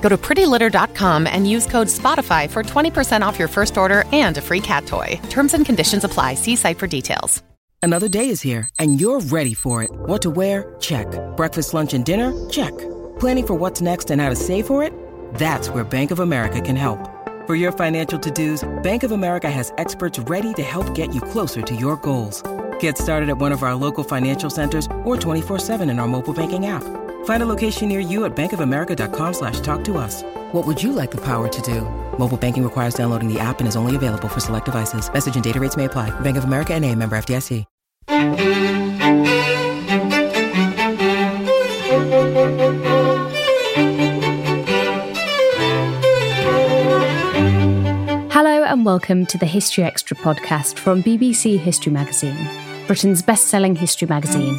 Go to prettylitter.com and use code SPOTIFY for 20% off your first order and a free cat toy. Terms and conditions apply. See site for details. Another day is here, and you're ready for it. What to wear? Check. Breakfast, lunch, and dinner? Check. Planning for what's next and how to save for it? That's where Bank of America can help. For your financial to dos, Bank of America has experts ready to help get you closer to your goals. Get started at one of our local financial centers or 24-7 in our mobile banking app. Find a location near you at bankofamerica.com slash talk to us. What would you like the power to do? Mobile banking requires downloading the app and is only available for select devices. Message and data rates may apply. Bank of America and a member FDIC. Hello and welcome to the History Extra podcast from BBC History Magazine, Britain's best selling history magazine.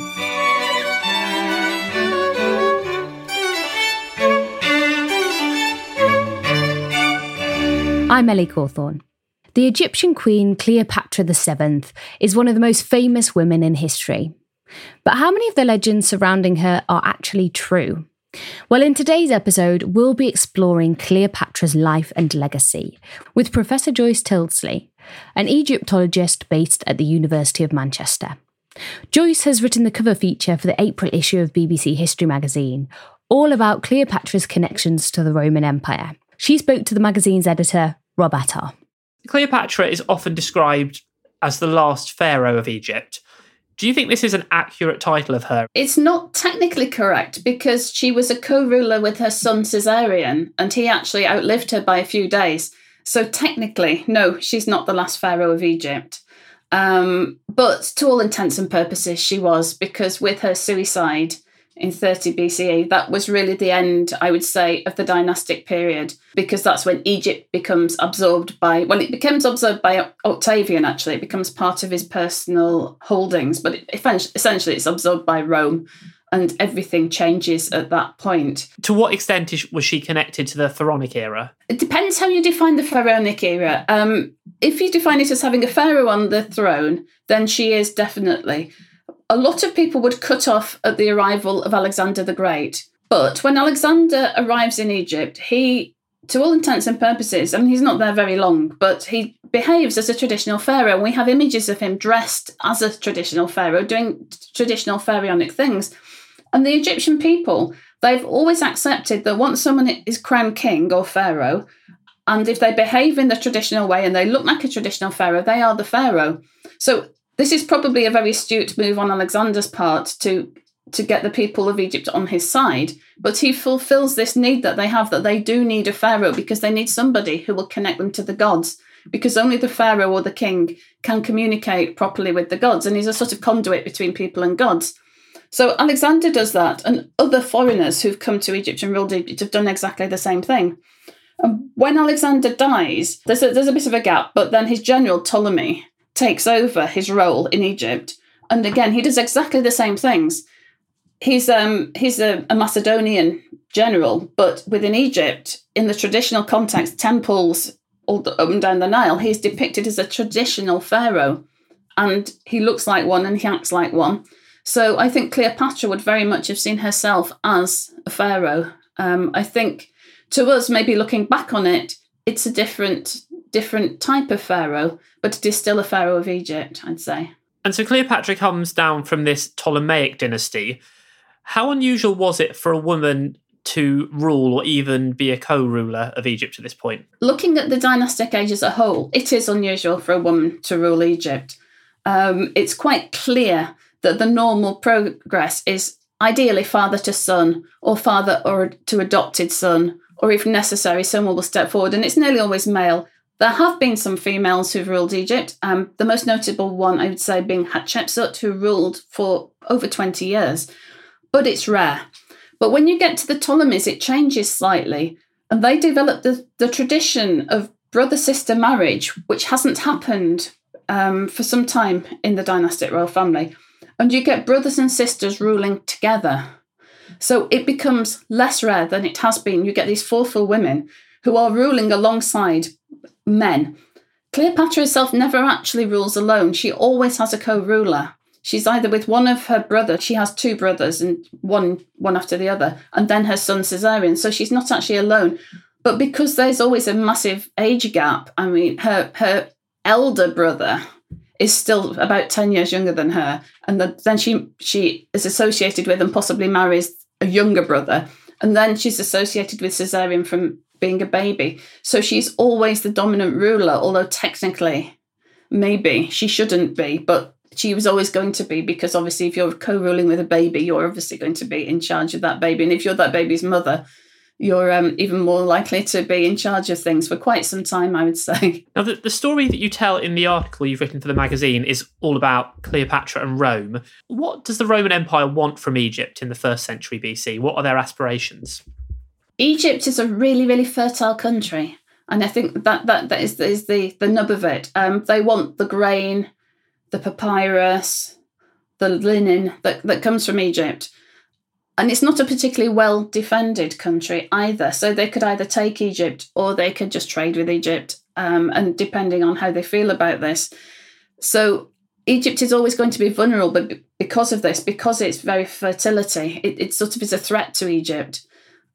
I'm Ellie Cawthorne. The Egyptian queen Cleopatra VII is one of the most famous women in history. But how many of the legends surrounding her are actually true? Well, in today's episode, we'll be exploring Cleopatra's life and legacy with Professor Joyce Tyldesley, an Egyptologist based at the University of Manchester. Joyce has written the cover feature for the April issue of BBC History magazine, all about Cleopatra's connections to the Roman Empire. She spoke to the magazine's editor, Rob Attar. Cleopatra is often described as the last pharaoh of Egypt. Do you think this is an accurate title of her? It's not technically correct because she was a co ruler with her son Caesarion, and he actually outlived her by a few days. So, technically, no, she's not the last pharaoh of Egypt. Um, but to all intents and purposes, she was because with her suicide in 30 BCE, that was really the end, I would say, of the dynastic period, because that's when Egypt becomes absorbed by, well, it becomes absorbed by Octavian, actually. It becomes part of his personal holdings, but it, essentially it's absorbed by Rome. And everything changes at that point. To what extent is, was she connected to the Pharaonic era? It depends how you define the Pharaonic era. Um, if you define it as having a pharaoh on the throne, then she is definitely a lot of people would cut off at the arrival of Alexander the Great. But when Alexander arrives in Egypt, he, to all intents and purposes, I mean, he's not there very long, but he behaves as a traditional pharaoh. And we have images of him dressed as a traditional pharaoh, doing traditional pharaonic things. And the Egyptian people, they've always accepted that once someone is crowned king or pharaoh, and if they behave in the traditional way and they look like a traditional pharaoh, they are the pharaoh. So this is probably a very astute move on Alexander's part to to get the people of Egypt on his side, but he fulfills this need that they have that they do need a pharaoh because they need somebody who will connect them to the gods because only the pharaoh or the king can communicate properly with the gods and he's a sort of conduit between people and gods. So Alexander does that, and other foreigners who've come to Egypt and ruled Egypt have done exactly the same thing. And when Alexander dies, there's a, there's a bit of a gap, but then his general Ptolemy takes over his role in Egypt, and again he does exactly the same things. He's um he's a, a Macedonian general, but within Egypt, in the traditional context, temples all the, up and down the Nile, he's depicted as a traditional pharaoh, and he looks like one and he acts like one. So I think Cleopatra would very much have seen herself as a pharaoh. Um, I think to us, maybe looking back on it, it's a different different type of pharaoh, but it is still a pharaoh of Egypt, I'd say. And so Cleopatra comes down from this Ptolemaic dynasty. How unusual was it for a woman to rule or even be a co ruler of Egypt at this point? Looking at the dynastic age as a whole, it is unusual for a woman to rule Egypt. Um, it's quite clear that the normal progress is ideally father to son or father or to adopted son or if necessary someone will step forward and it's nearly always male there have been some females who've ruled egypt um, the most notable one i would say being hatshepsut who ruled for over 20 years but it's rare but when you get to the ptolemies it changes slightly and they developed the, the tradition of brother sister marriage which hasn't happened um, for some time in the dynastic royal family and you get brothers and sisters ruling together. So it becomes less rare than it has been. You get these four full women who are ruling alongside men. Cleopatra herself never actually rules alone. She always has a co-ruler. She's either with one of her brothers, she has two brothers and one one after the other, and then her son Caesarion. So she's not actually alone. But because there's always a massive age gap, I mean, her her elder brother is still about 10 years younger than her and the, then she she is associated with and possibly marries a younger brother and then she's associated with Caesarion from being a baby so she's always the dominant ruler although technically maybe she shouldn't be but she was always going to be because obviously if you're co-ruling with a baby you're obviously going to be in charge of that baby and if you're that baby's mother you're um, even more likely to be in charge of things for quite some time, I would say. Now, the, the story that you tell in the article you've written for the magazine is all about Cleopatra and Rome. What does the Roman Empire want from Egypt in the first century BC? What are their aspirations? Egypt is a really, really fertile country. And I think that that, that is, is the, the nub of it. Um, they want the grain, the papyrus, the linen that, that comes from Egypt and it's not a particularly well defended country either. So they could either take Egypt or they could just trade with Egypt, um, and depending on how they feel about this. So Egypt is always going to be vulnerable, because of this, because it's very fertility, it, it sort of is a threat to Egypt.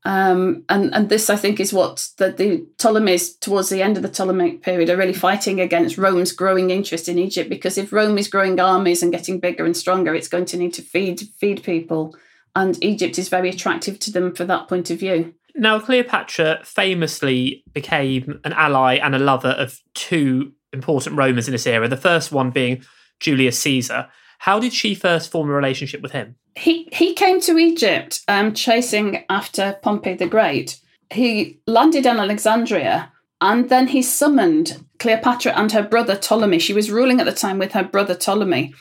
Um, and and this, I think, is what the, the Ptolemies towards the end of the Ptolemaic period are really fighting against Rome's growing interest in Egypt. Because if Rome is growing armies and getting bigger and stronger, it's going to need to feed feed people and Egypt is very attractive to them for that point of view. Now, Cleopatra famously became an ally and a lover of two important Romans in this era, the first one being Julius Caesar. How did she first form a relationship with him? He, he came to Egypt um, chasing after Pompey the Great. He landed in Alexandria and then he summoned Cleopatra and her brother Ptolemy. She was ruling at the time with her brother Ptolemy.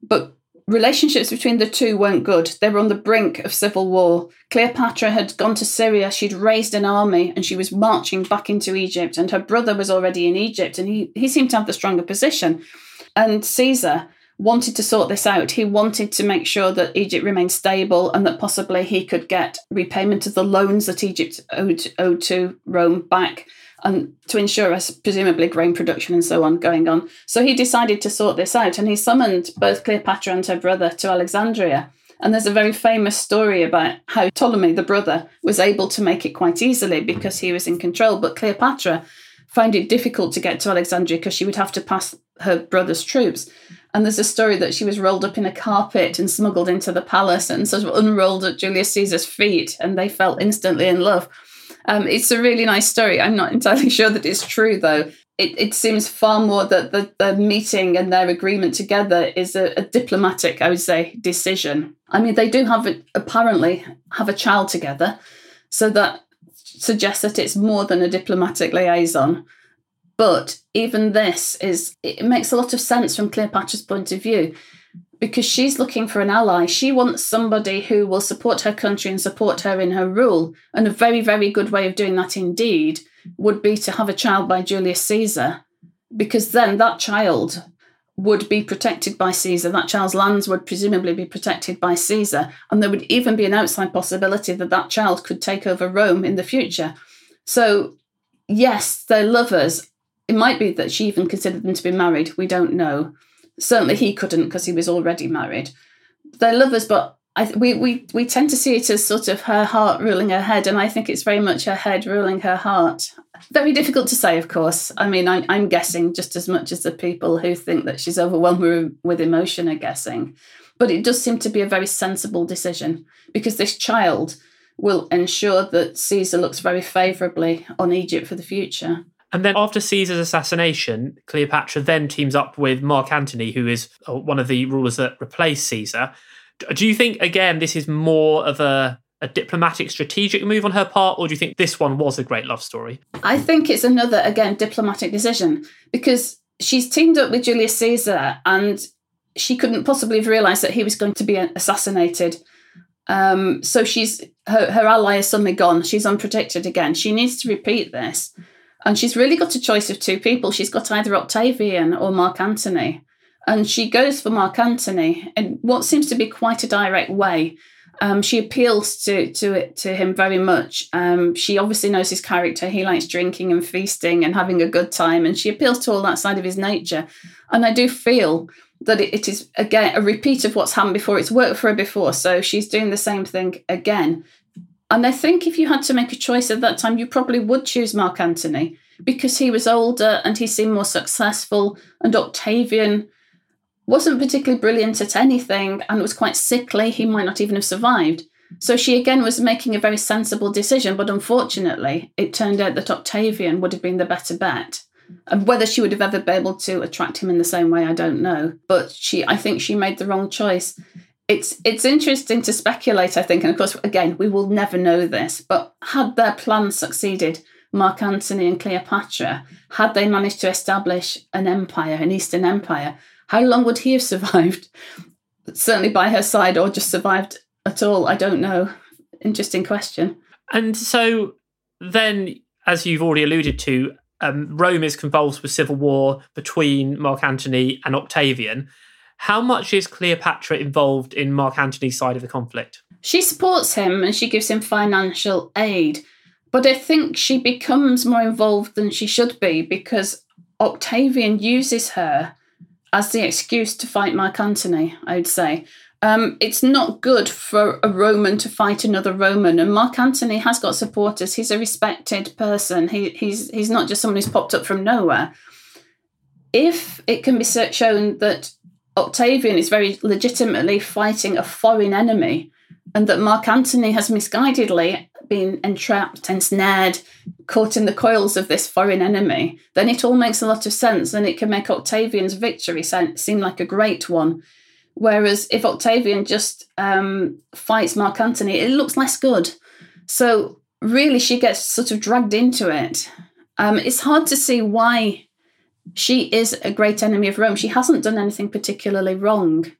But relationships between the two weren't good. They were on the brink of civil war. Cleopatra had gone to Syria, she'd raised an army, and she was marching back into Egypt. And her brother was already in Egypt, and he, he seemed to have the stronger position. And Caesar wanted to sort this out. He wanted to make sure that Egypt remained stable and that possibly he could get repayment of the loans that Egypt owed, owed to Rome back and to ensure us presumably grain production and so on going on. So he decided to sort this out and he summoned both Cleopatra and her brother to Alexandria. And there's a very famous story about how Ptolemy, the brother, was able to make it quite easily because he was in control. But Cleopatra found it difficult to get to Alexandria because she would have to pass her brother's troops. And there's a story that she was rolled up in a carpet and smuggled into the palace and sort of unrolled at Julius Caesar's feet, and they fell instantly in love. Um, it's a really nice story. I'm not entirely sure that it's true, though. It, it seems far more that the, the meeting and their agreement together is a, a diplomatic, I would say, decision. I mean, they do have a, apparently have a child together, so that suggests that it's more than a diplomatic liaison. But even this is it makes a lot of sense from Cleopatra's point of view. because she's looking for an ally. She wants somebody who will support her country and support her in her rule. And a very, very good way of doing that indeed would be to have a child by Julius Caesar, because then that child would be protected by Caesar. That child's lands would presumably be protected by Caesar. And there would even be an outside possibility that that child could take over Rome in the future. So, yes, they're lovers. It might be that she even considered them to be married. We don't know. Certainly he couldn't because he was already married. They're lovers, but I, we, we, we tend to see it as sort of her heart ruling her head, and I think it's very much her head ruling her heart. Very difficult to say, of course. I mean, I'm, I'm guessing just as much as the people who think that she's overwhelmed with emotion are guessing. But it does seem to be a very sensible decision because this child will ensure that Caesar looks very favourably on Egypt for the future. And then after Caesar's assassination, Cleopatra then teams up with Mark Antony, who is uh, one of the rulers that replaced Caesar. Do you think, again, this is more of a, a diplomatic, strategic move on her part, or do you think this one was a great love story? I think it's another, again, diplomatic decision because she's teamed up with Julius Caesar and she couldn't possibly have realised that he was going to be assassinated. Um, so she's her, her ally is suddenly gone. She's unprotected again. She needs to repeat this. And she's really got a choice of two people. She's got either Octavian or Mark Antony. And she goes for Mark Antony in what seems to be quite a direct way. Um, she appeals to to it to him very much. Um, she obviously knows his character. He likes drinking and feasting and having a good time, and she appeals to all that side of his nature. And I do feel that it, it is again a repeat of what's happened before. It's worked for her before, so she's doing the same thing again. And I think if you had to make a choice at that time, you probably would choose Mark Antony because he was older and he seemed more successful. And Octavian wasn't particularly brilliant at anything and was quite sickly. He might not even have survived. So she again was making a very sensible decision. But unfortunately, it turned out that Octavian would have been the better bet. And whether she would have ever been able to attract him in the same way, I don't know. But she, I think she made the wrong choice it's it's interesting to speculate, I think, and of course, again, we will never know this. But had their plan succeeded, Mark Antony and Cleopatra, had they managed to establish an empire, an Eastern empire, how long would he have survived? Certainly by her side, or just survived at all? I don't know. Interesting question. And so then, as you've already alluded to, um, Rome is convulsed with civil war between Mark Antony and Octavian. How much is Cleopatra involved in Mark Antony's side of the conflict? She supports him and she gives him financial aid. But I think she becomes more involved than she should be because Octavian uses her as the excuse to fight Mark Antony, I would say. Um, it's not good for a Roman to fight another Roman, and Mark Antony has got supporters. He's a respected person. He, he's he's not just someone who's popped up from nowhere. If it can be shown that Octavian is very legitimately fighting a foreign enemy, and that Mark Antony has misguidedly been entrapped, ensnared, caught in the coils of this foreign enemy, then it all makes a lot of sense and it can make Octavian's victory seem like a great one. Whereas if Octavian just um, fights Mark Antony, it looks less good. So really, she gets sort of dragged into it. Um, it's hard to see why she is a great enemy of Rome. She hasn't done anything particularly wrong,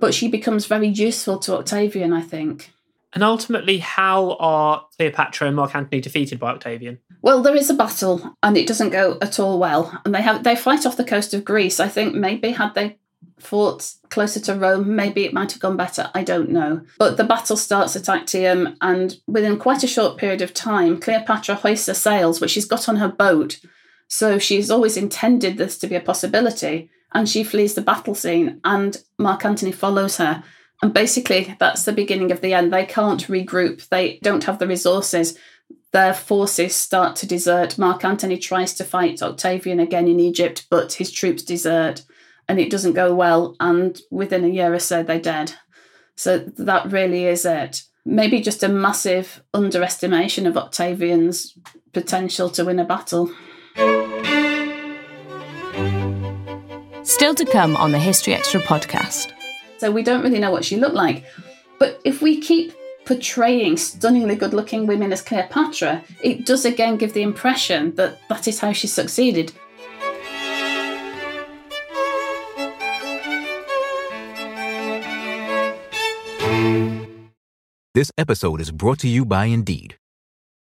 but she becomes very useful to Octavian, I think. And ultimately, how are Cleopatra and Mark Antony defeated by Octavian? Well, there is a battle, and it doesn't go at all well. And they have they fight off the coast of Greece. I think maybe had they fought closer to Rome, maybe it might have gone better. I don't know. But the battle starts at Actium, and within quite a short period of time, Cleopatra hoists her sails, which she's got on her boat, so she's always intended this to be a possibility. And she flees the battle scene, and Mark Antony follows her. And basically, that's the beginning of the end. They can't regroup, they don't have the resources. Their forces start to desert. Mark Antony tries to fight Octavian again in Egypt, but his troops desert and it doesn't go well. And within a year or so, they're dead. So that really is it. Maybe just a massive underestimation of Octavian's potential to win a battle. Still to come on the History Extra podcast. So we don't really know what she looked like. But if we keep portraying stunningly good looking women as Cleopatra, it does again give the impression that that is how she succeeded. This episode is brought to you by Indeed.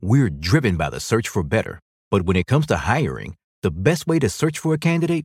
We're driven by the search for better, but when it comes to hiring, the best way to search for a candidate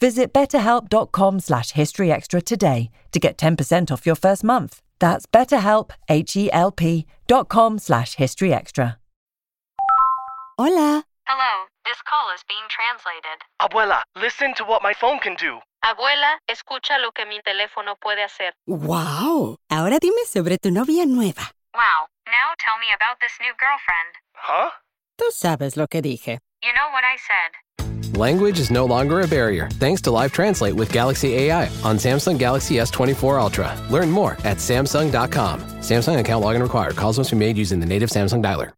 Visit betterhelp.com slash historyextra today to get 10% off your first month. That's betterhelp, H-E-L-P dot com slash historyextra. Hola. Hello, this call is being translated. Abuela, listen to what my phone can do. Abuela, escucha lo que mi teléfono puede hacer. ¡Wow! Ahora dime sobre tu novia nueva. Wow, now tell me about this new girlfriend. Huh? Tú sabes lo que dije. You know what I said. Language is no longer a barrier thanks to Live Translate with Galaxy AI on Samsung Galaxy S24 Ultra. Learn more at Samsung.com. Samsung account login required. Calls must be made using the native Samsung dialer.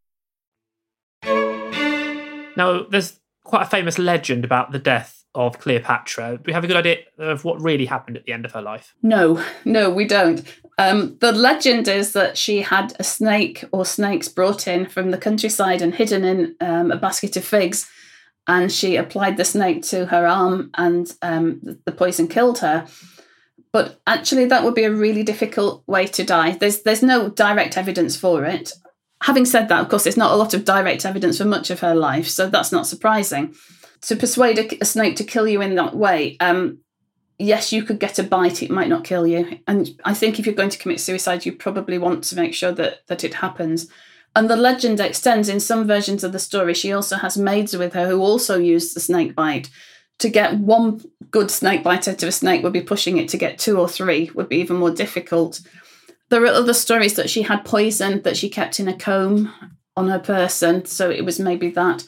Now, there's quite a famous legend about the death of Cleopatra. Do we have a good idea of what really happened at the end of her life? No, no, we don't. Um, the legend is that she had a snake or snakes brought in from the countryside and hidden in um, a basket of figs. And she applied the snake to her arm, and um, the poison killed her. But actually, that would be a really difficult way to die. There's there's no direct evidence for it. Having said that, of course, there's not a lot of direct evidence for much of her life, so that's not surprising. To persuade a, a snake to kill you in that way, um, yes, you could get a bite, it might not kill you. And I think if you're going to commit suicide, you probably want to make sure that, that it happens. And the legend extends in some versions of the story. She also has maids with her who also use the snake bite. To get one good snake bite out of a snake would be pushing it. To get two or three would be even more difficult. There are other stories that she had poison that she kept in a comb on her person, so it was maybe that.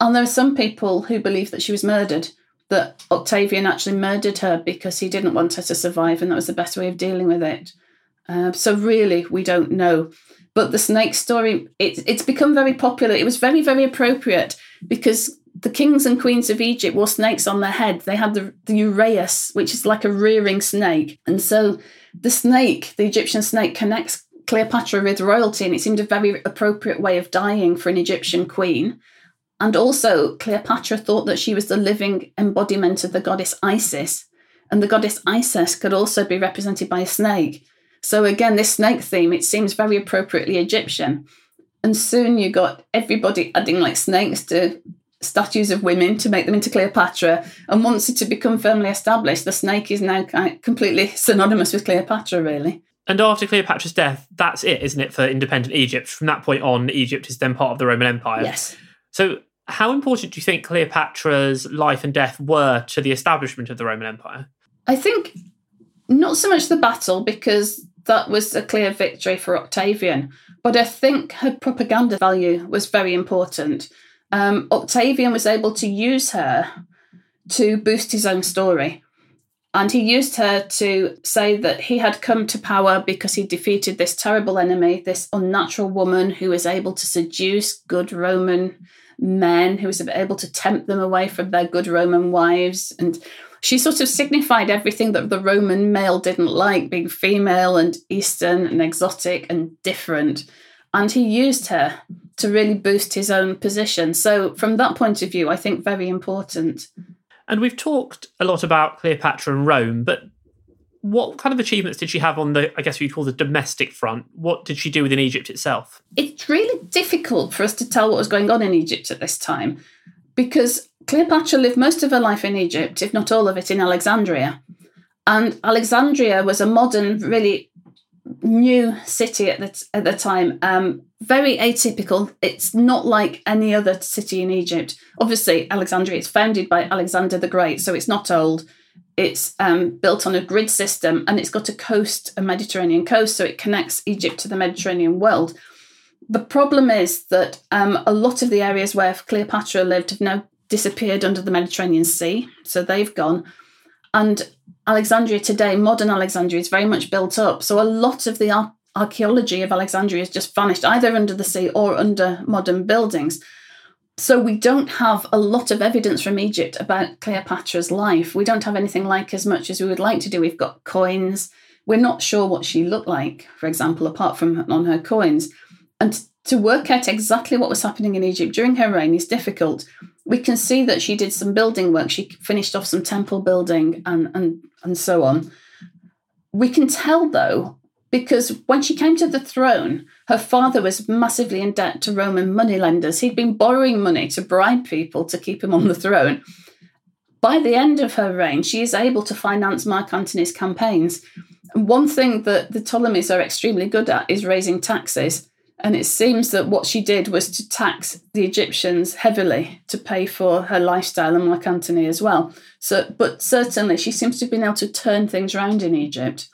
And there are some people who believe that she was murdered, that Octavian actually murdered her because he didn't want her to survive, and that was the best way of dealing with it. Uh, so really, we don't know. But the snake story, it, it's become very popular. It was very, very appropriate because the kings and queens of Egypt wore snakes on their head. They had the, the uraeus, which is like a rearing snake. And so the snake, the Egyptian snake, connects Cleopatra with royalty, and it seemed a very appropriate way of dying for an Egyptian queen. And also, Cleopatra thought that she was the living embodiment of the goddess Isis, and the goddess Isis could also be represented by a snake. So again, this snake theme, it seems very appropriately Egyptian. And soon you got everybody adding like snakes to statues of women to make them into Cleopatra. And once it had become firmly established, the snake is now completely synonymous with Cleopatra, really. And after Cleopatra's death, that's it, isn't it, for independent Egypt? From that point on, Egypt is then part of the Roman Empire. Yes. So, how important do you think Cleopatra's life and death were to the establishment of the Roman Empire? I think not so much the battle, because that was a clear victory for Octavian, but I think her propaganda value was very important. Um, Octavian was able to use her to boost his own story. And he used her to say that he had come to power because he defeated this terrible enemy, this unnatural woman who was able to seduce good Roman men, who was able to tempt them away from their good Roman wives. And she sort of signified everything that the Roman male didn't like, being female and Eastern and exotic and different. And he used her to really boost his own position. So, from that point of view, I think very important. And we've talked a lot about Cleopatra and Rome, but what kind of achievements did she have on the, I guess you'd call the domestic front? What did she do within Egypt itself? It's really difficult for us to tell what was going on in Egypt at this time because Cleopatra lived most of her life in Egypt, if not all of it in Alexandria. And Alexandria was a modern, really new city at the, at the time. Um, very atypical. It's not like any other city in Egypt. Obviously, Alexandria is founded by Alexander the Great, so it's not old. It's um, built on a grid system and it's got a coast, a Mediterranean coast, so it connects Egypt to the Mediterranean world. The problem is that um, a lot of the areas where Cleopatra lived have now disappeared under the Mediterranean Sea, so they've gone. And Alexandria today, modern Alexandria, is very much built up. So a lot of the ar- archaeology of Alexandria has just vanished, either under the sea or under modern buildings. So we don't have a lot of evidence from Egypt about Cleopatra's life. We don't have anything like as much as we would like to do. We've got coins. We're not sure what she looked like, for example, apart from on her coins. And to work out exactly what was happening in Egypt during her reign is difficult. We can see that she did some building work. She finished off some temple building and, and, and so on. We can tell, though, because when she came to the throne, her father was massively in debt to Roman moneylenders. He'd been borrowing money to bribe people to keep him on the throne. By the end of her reign, she is able to finance Mark Antony's campaigns. And one thing that the Ptolemies are extremely good at is raising taxes. And it seems that what she did was to tax the Egyptians heavily to pay for her lifestyle and Mark Antony as well. So, but certainly she seems to have been able to turn things around in Egypt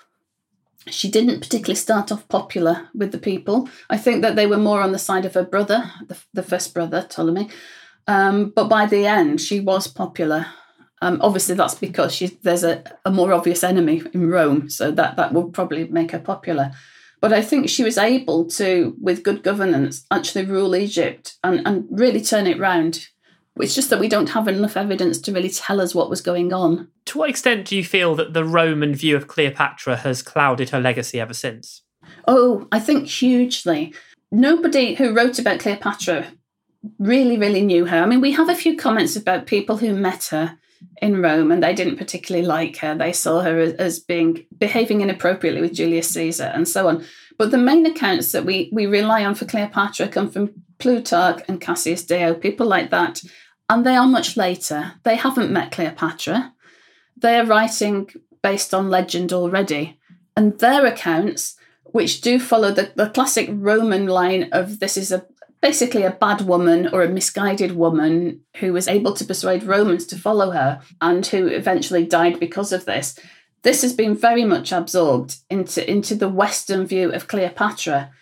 she didn't particularly start off popular with the people. I think that they were more on the side of her brother, the, the first brother, Ptolemy. Um, but by the end, she was popular. Um, obviously, that's because she, there's a, a more obvious enemy in Rome, so that, that will probably make her popular. But I think she was able to, with good governance, actually rule Egypt and, and really turn it round it's just that we don't have enough evidence to really tell us what was going on. To what extent do you feel that the Roman view of Cleopatra has clouded her legacy ever since? Oh, I think hugely. Nobody who wrote about Cleopatra really, really knew her. I mean, we have a few comments about people who met her in Rome and they didn't particularly like her. They saw her as being behaving inappropriately with Julius Caesar and so on. But the main accounts that we, we rely on for Cleopatra come from Plutarch and Cassius Dio, people like that and they are much later. They haven't met Cleopatra. They are writing based on legend already. And their accounts, which do follow the, the classic Roman line of this is a basically a bad woman or a misguided woman who was able to persuade Romans to follow her and who eventually died because of this. This has been very much absorbed into, into the Western view of Cleopatra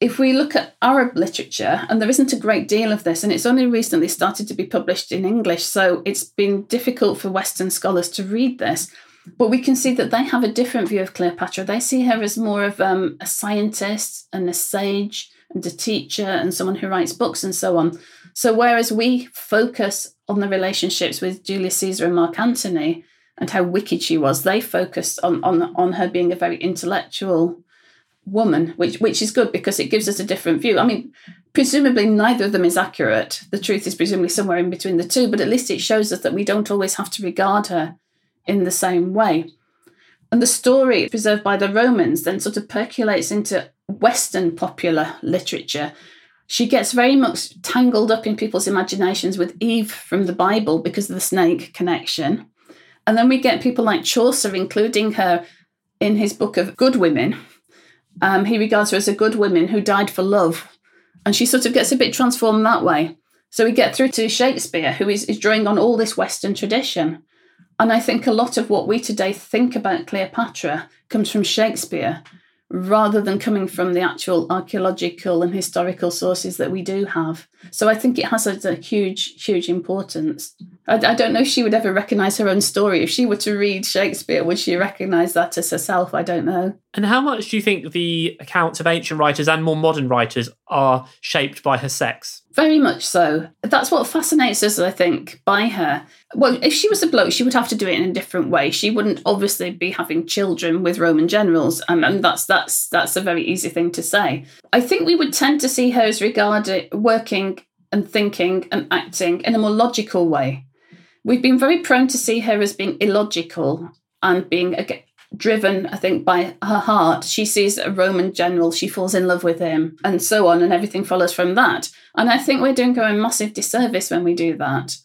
if we look at Arab literature, and there isn't a great deal of this, and it's only recently started to be published in English, so it's been difficult for Western scholars to read this. But we can see that they have a different view of Cleopatra. They see her as more of um, a scientist and a sage and a teacher and someone who writes books and so on. So, whereas we focus on the relationships with Julius Caesar and Mark Antony and how wicked she was, they focused on, on, on her being a very intellectual woman, which which is good because it gives us a different view. I mean, presumably neither of them is accurate. The truth is presumably somewhere in between the two, but at least it shows us that we don't always have to regard her in the same way. And the story preserved by the Romans then sort of percolates into Western popular literature. She gets very much tangled up in people's imaginations with Eve from the Bible because of the snake connection. And then we get people like Chaucer including her in his book of Good Women, um, he regards her as a good woman who died for love. And she sort of gets a bit transformed that way. So we get through to Shakespeare, who is, is drawing on all this Western tradition. And I think a lot of what we today think about Cleopatra comes from Shakespeare rather than coming from the actual archaeological and historical sources that we do have. So I think it has a, a huge, huge importance. I, I, don't know if she would ever recognise her own story. If she were to read Shakespeare, would she recognise that as herself? I don't know. And how much do you think the accounts of ancient writers and more modern writers are shaped by her sex? Very much so. That's what fascinates us, I think, by her. Well, if she was a bloke, she would have to do it in a different way. She wouldn't obviously be having children with Roman generals, um, and that's that's that's a very easy thing to say. I think we would tend to see her as regarded working and thinking and acting in a more logical way we've been very prone to see her as being illogical and being driven, I think, by her heart. She sees a Roman general, she falls in love with him, and so on, and everything follows from that. And I think we're doing her a massive disservice when we do that.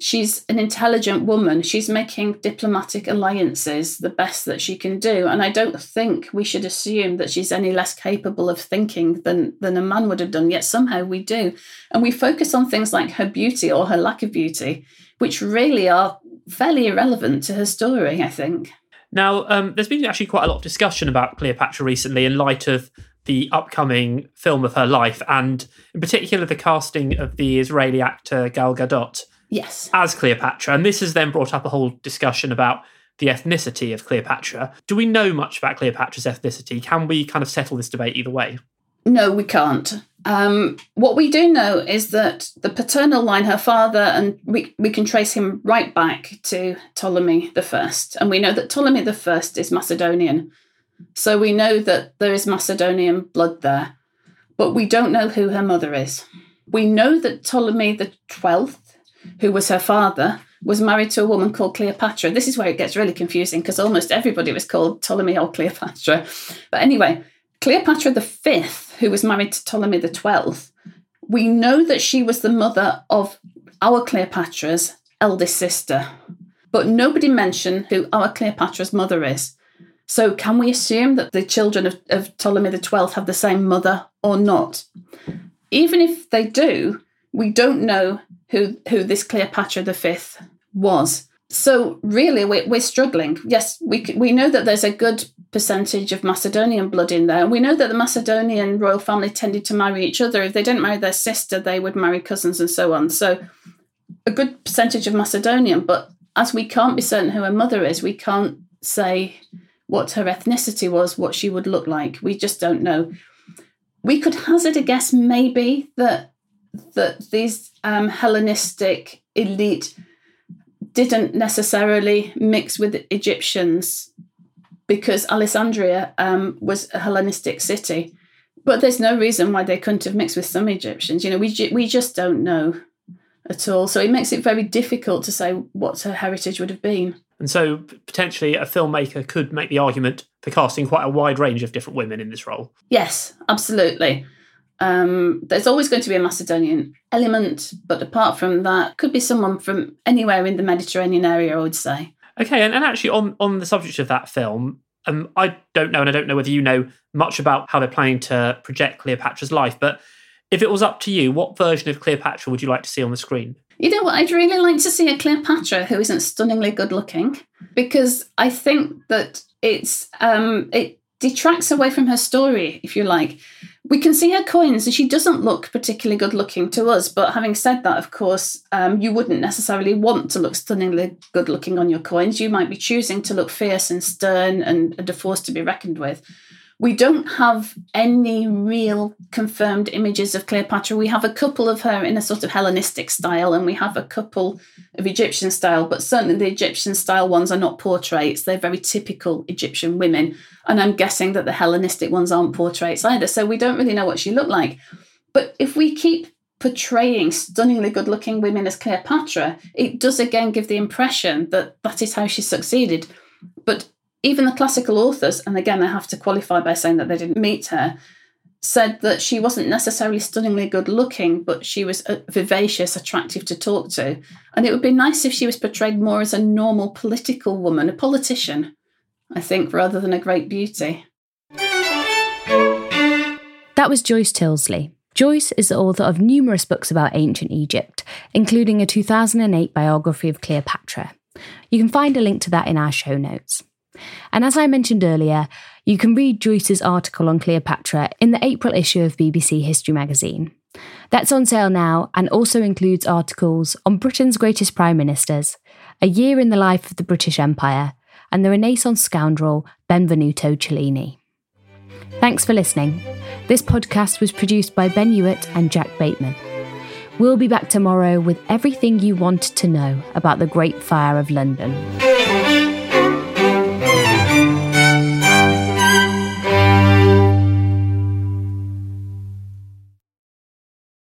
She's an intelligent woman. She's making diplomatic alliances the best that she can do. And I don't think we should assume that she's any less capable of thinking than, than a man would have done, yet somehow we do. And we focus on things like her beauty or her lack of beauty which really are fairly irrelevant to her story, I think. Now, um, there's been actually quite a lot of discussion about Cleopatra recently in light of the upcoming film of her life, and in particular the casting of the Israeli actor Gal Gadot yes. as Cleopatra. And this has then brought up a whole discussion about the ethnicity of Cleopatra. Do we know much about Cleopatra's ethnicity? Can we kind of settle this debate either way? No, we can't. Um, what we do know is that the paternal line, her father, and we, we can trace him right back to Ptolemy the First, and we know that Ptolemy the First is Macedonian, so we know that there is Macedonian blood there, but we don't know who her mother is. We know that Ptolemy the Twelfth, who was her father, was married to a woman called Cleopatra. This is where it gets really confusing because almost everybody was called Ptolemy or Cleopatra. But anyway, Cleopatra V, who was married to Ptolemy XII, we know that she was the mother of our Cleopatra's eldest sister, but nobody mentioned who our Cleopatra's mother is. So, can we assume that the children of, of Ptolemy XII have the same mother or not? Even if they do, we don't know who, who this Cleopatra V was. So really, we're, we're struggling. Yes, we we know that there's a good percentage of Macedonian blood in there, we know that the Macedonian royal family tended to marry each other. If they didn't marry their sister, they would marry cousins and so on. So a good percentage of Macedonian, but as we can't be certain who her mother is, we can't say what her ethnicity was, what she would look like. We just don't know. We could hazard a guess, maybe that that these um, Hellenistic elite didn't necessarily mix with Egyptians because Alexandria um, was a Hellenistic city. But there's no reason why they couldn't have mixed with some Egyptians. You know, we, we just don't know at all. So it makes it very difficult to say what her heritage would have been. And so potentially a filmmaker could make the argument for casting quite a wide range of different women in this role. Yes, absolutely. Um, there's always going to be a Macedonian element, but apart from that, could be someone from anywhere in the Mediterranean area, I would say. Okay, and, and actually, on, on the subject of that film, um, I don't know, and I don't know whether you know much about how they're planning to project Cleopatra's life, but if it was up to you, what version of Cleopatra would you like to see on the screen? You know what? I'd really like to see a Cleopatra who isn't stunningly good looking because I think that it's um, it detracts away from her story, if you like. We can see her coins, and she doesn't look particularly good looking to us. But having said that, of course, um, you wouldn't necessarily want to look stunningly good looking on your coins. You might be choosing to look fierce and stern and a force to be reckoned with. We don't have any real confirmed images of Cleopatra. We have a couple of her in a sort of Hellenistic style, and we have a couple of Egyptian style, but certainly the Egyptian style ones are not portraits. They're very typical Egyptian women. And I'm guessing that the Hellenistic ones aren't portraits either. So we don't really know what she looked like. But if we keep portraying stunningly good looking women as Cleopatra, it does again give the impression that that is how she succeeded. But even the classical authors, and again, I have to qualify by saying that they didn't meet her, said that she wasn't necessarily stunningly good looking, but she was uh, vivacious, attractive to talk to. And it would be nice if she was portrayed more as a normal political woman, a politician, I think, rather than a great beauty. That was Joyce Tyldesley. Joyce is the author of numerous books about ancient Egypt, including a 2008 biography of Cleopatra. You can find a link to that in our show notes. And as I mentioned earlier, you can read Joyce's article on Cleopatra in the April issue of BBC History magazine. That's on sale now and also includes articles on Britain's greatest prime ministers, a year in the life of the British Empire, and the Renaissance scoundrel Benvenuto Cellini. Thanks for listening. This podcast was produced by Ben Hewitt and Jack Bateman. We'll be back tomorrow with everything you want to know about the Great Fire of London.